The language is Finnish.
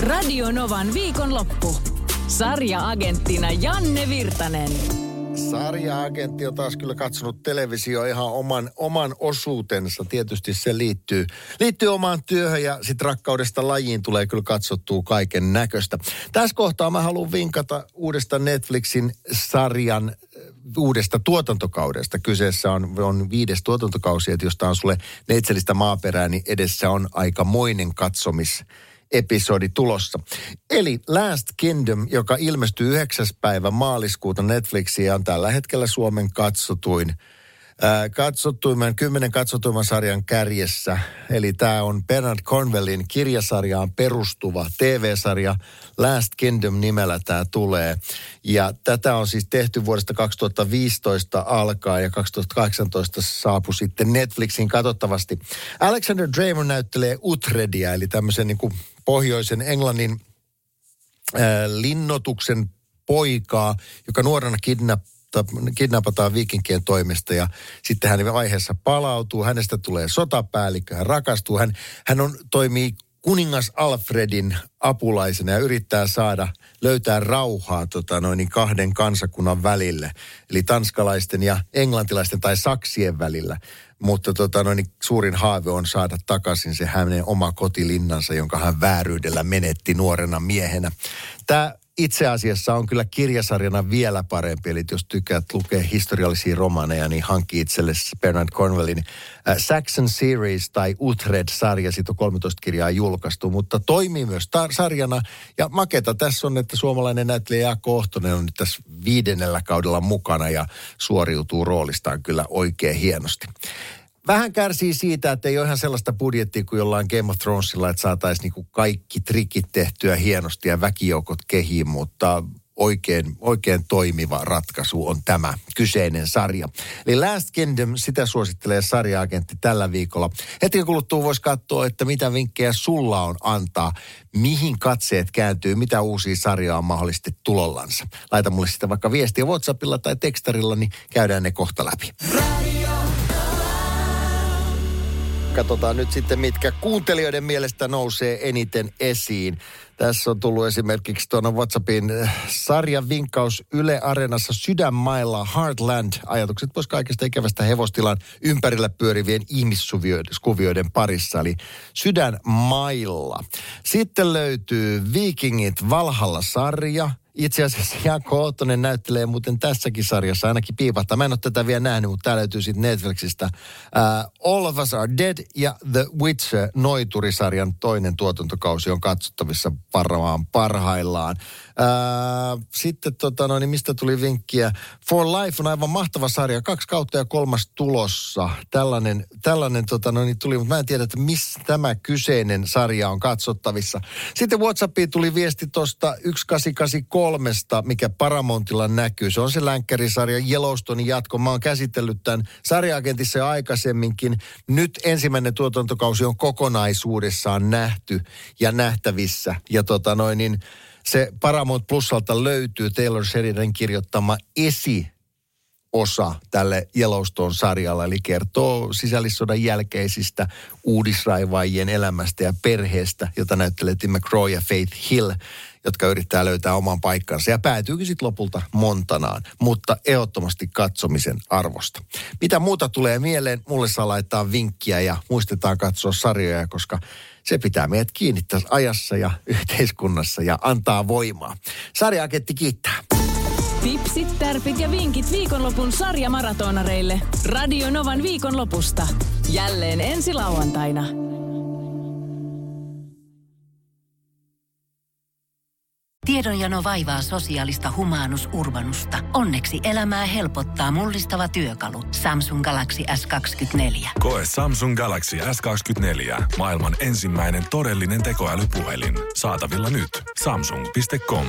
Radio Novan viikonloppu. Sarja-agenttina Janne Virtanen. Sarja-agentti on taas kyllä katsonut televisio ihan oman, oman osuutensa. Tietysti se liittyy, liittyy omaan työhön ja sitten rakkaudesta lajiin tulee kyllä katsottua kaiken näköistä. Tässä kohtaa mä haluan vinkata uudesta Netflixin sarjan äh, uudesta tuotantokaudesta. Kyseessä on, on viides tuotantokausi, että jos tämä on sulle neitsellistä maaperää, niin edessä on aikamoinen katsomis episodi tulossa. Eli Last Kingdom, joka ilmestyy 9. päivä maaliskuuta Netflixiin ja on tällä hetkellä Suomen katsotuin katsottuimman, kymmenen katsotuimman sarjan kärjessä. Eli tämä on Bernard Cornwellin kirjasarjaan perustuva TV-sarja. Last Kingdom nimellä tämä tulee. Ja tätä on siis tehty vuodesta 2015 alkaa ja 2018 saapui sitten Netflixin katsottavasti. Alexander Draymond näyttelee Utredia, eli tämmöisen niin kuin pohjoisen Englannin äh, linnotuksen poikaa, joka nuorena kidnappaa kidnapataan viikinkien toimesta ja sitten hän vaiheessa palautuu. Hänestä tulee sotapäällikkö, hän rakastuu. Hän, hän on, toimii kuningas Alfredin apulaisena ja yrittää saada, löytää rauhaa tota, noin kahden kansakunnan välille. Eli tanskalaisten ja englantilaisten tai saksien välillä. Mutta tota, noin, suurin haave on saada takaisin se hänen oma kotilinnansa, jonka hän vääryydellä menetti nuorena miehenä. Tämä itse asiassa on kyllä kirjasarjana vielä parempi. Eli jos tykkäät lukea historiallisia romaneja, niin hankki itsellesi Bernard Cornwellin äh, Saxon Series tai Utred-sarja. Siitä on 13 kirjaa julkaistu, mutta toimii myös tar- sarjana. Ja maketa tässä on, että suomalainen näyttelijä Jaakko Ohtonen on nyt tässä viidennellä kaudella mukana ja suoriutuu roolistaan kyllä oikein hienosti vähän kärsii siitä, että ei ole ihan sellaista budjettia kuin jollain Game of Thronesilla, että saataisiin niinku kaikki trikit tehtyä hienosti ja väkijoukot kehiin, mutta oikein, oikein toimiva ratkaisu on tämä kyseinen sarja. Eli Last Kingdom, sitä suosittelee sarjaagentti tällä viikolla. Hetken kuluttua voisi katsoa, että mitä vinkkejä sulla on antaa, mihin katseet kääntyy, mitä uusia sarjaa on mahdollisesti tulollansa. Laita mulle sitä vaikka viestiä WhatsAppilla tai tekstarilla, niin käydään ne kohta läpi. Katsotaan nyt sitten, mitkä kuuntelijoiden mielestä nousee eniten esiin. Tässä on tullut esimerkiksi tuonne WhatsAppin eh, sarjan vinkkaus Yle Areenassa Sydänmailla Heartland. Ajatukset pois kaikesta ikävästä hevostilan ympärillä pyörivien ihmiskuvioiden parissa, eli Sydänmailla. Sitten löytyy Vikingit Valhalla-sarja. Itse asiassa Jaakko Oottonen näyttelee muuten tässäkin sarjassa, ainakin piipahtaa. Mä en ole tätä vielä nähnyt, mutta tää löytyy sitten Netflixistä. Uh, All of Us Are Dead ja The Witcher Noiturisarjan toinen tuotantokausi on katsottavissa varmaan parhaillaan. Uh, sitten tota, no, niin mistä tuli vinkkiä? For Life on aivan mahtava sarja, kaksi kautta ja kolmas tulossa. Tällainen, tällainen tota, no, niin tuli, mutta mä en tiedä, että missä tämä kyseinen sarja on katsottavissa. Sitten Whatsappiin tuli viesti tuosta 1883 kolmesta, mikä Paramontilla näkyy. Se on se länkkärisarja Yellowstone jatko. Mä oon käsitellyt tämän sarjaagentissa jo aikaisemminkin. Nyt ensimmäinen tuotantokausi on kokonaisuudessaan nähty ja nähtävissä. Ja tota noin, niin se Paramount Plusalta löytyy Taylor Sheridanin kirjoittama esi osa tälle Yellowstone-sarjalle, eli kertoo sisällissodan jälkeisistä uudisraivaajien elämästä ja perheestä, jota näyttelee Tim McGraw ja Faith Hill jotka yrittää löytää oman paikkansa ja päätyykin sitten lopulta Montanaan, mutta ehdottomasti katsomisen arvosta. Mitä muuta tulee mieleen, mulle saa laittaa vinkkiä ja muistetaan katsoa sarjoja, koska se pitää meidät kiinnittää ajassa ja yhteiskunnassa ja antaa voimaa. Sarjaaketti kiittää. Tipsit, tärpit ja vinkit viikonlopun sarjamaratonareille. Radio Novan viikonlopusta. Jälleen ensi lauantaina. Tiedonjano vaivaa sosiaalista humanus urbanusta. Onneksi elämää helpottaa mullistava työkalu. Samsung Galaxy S24. Koe Samsung Galaxy S24. Maailman ensimmäinen todellinen tekoälypuhelin. Saatavilla nyt. Samsung.com.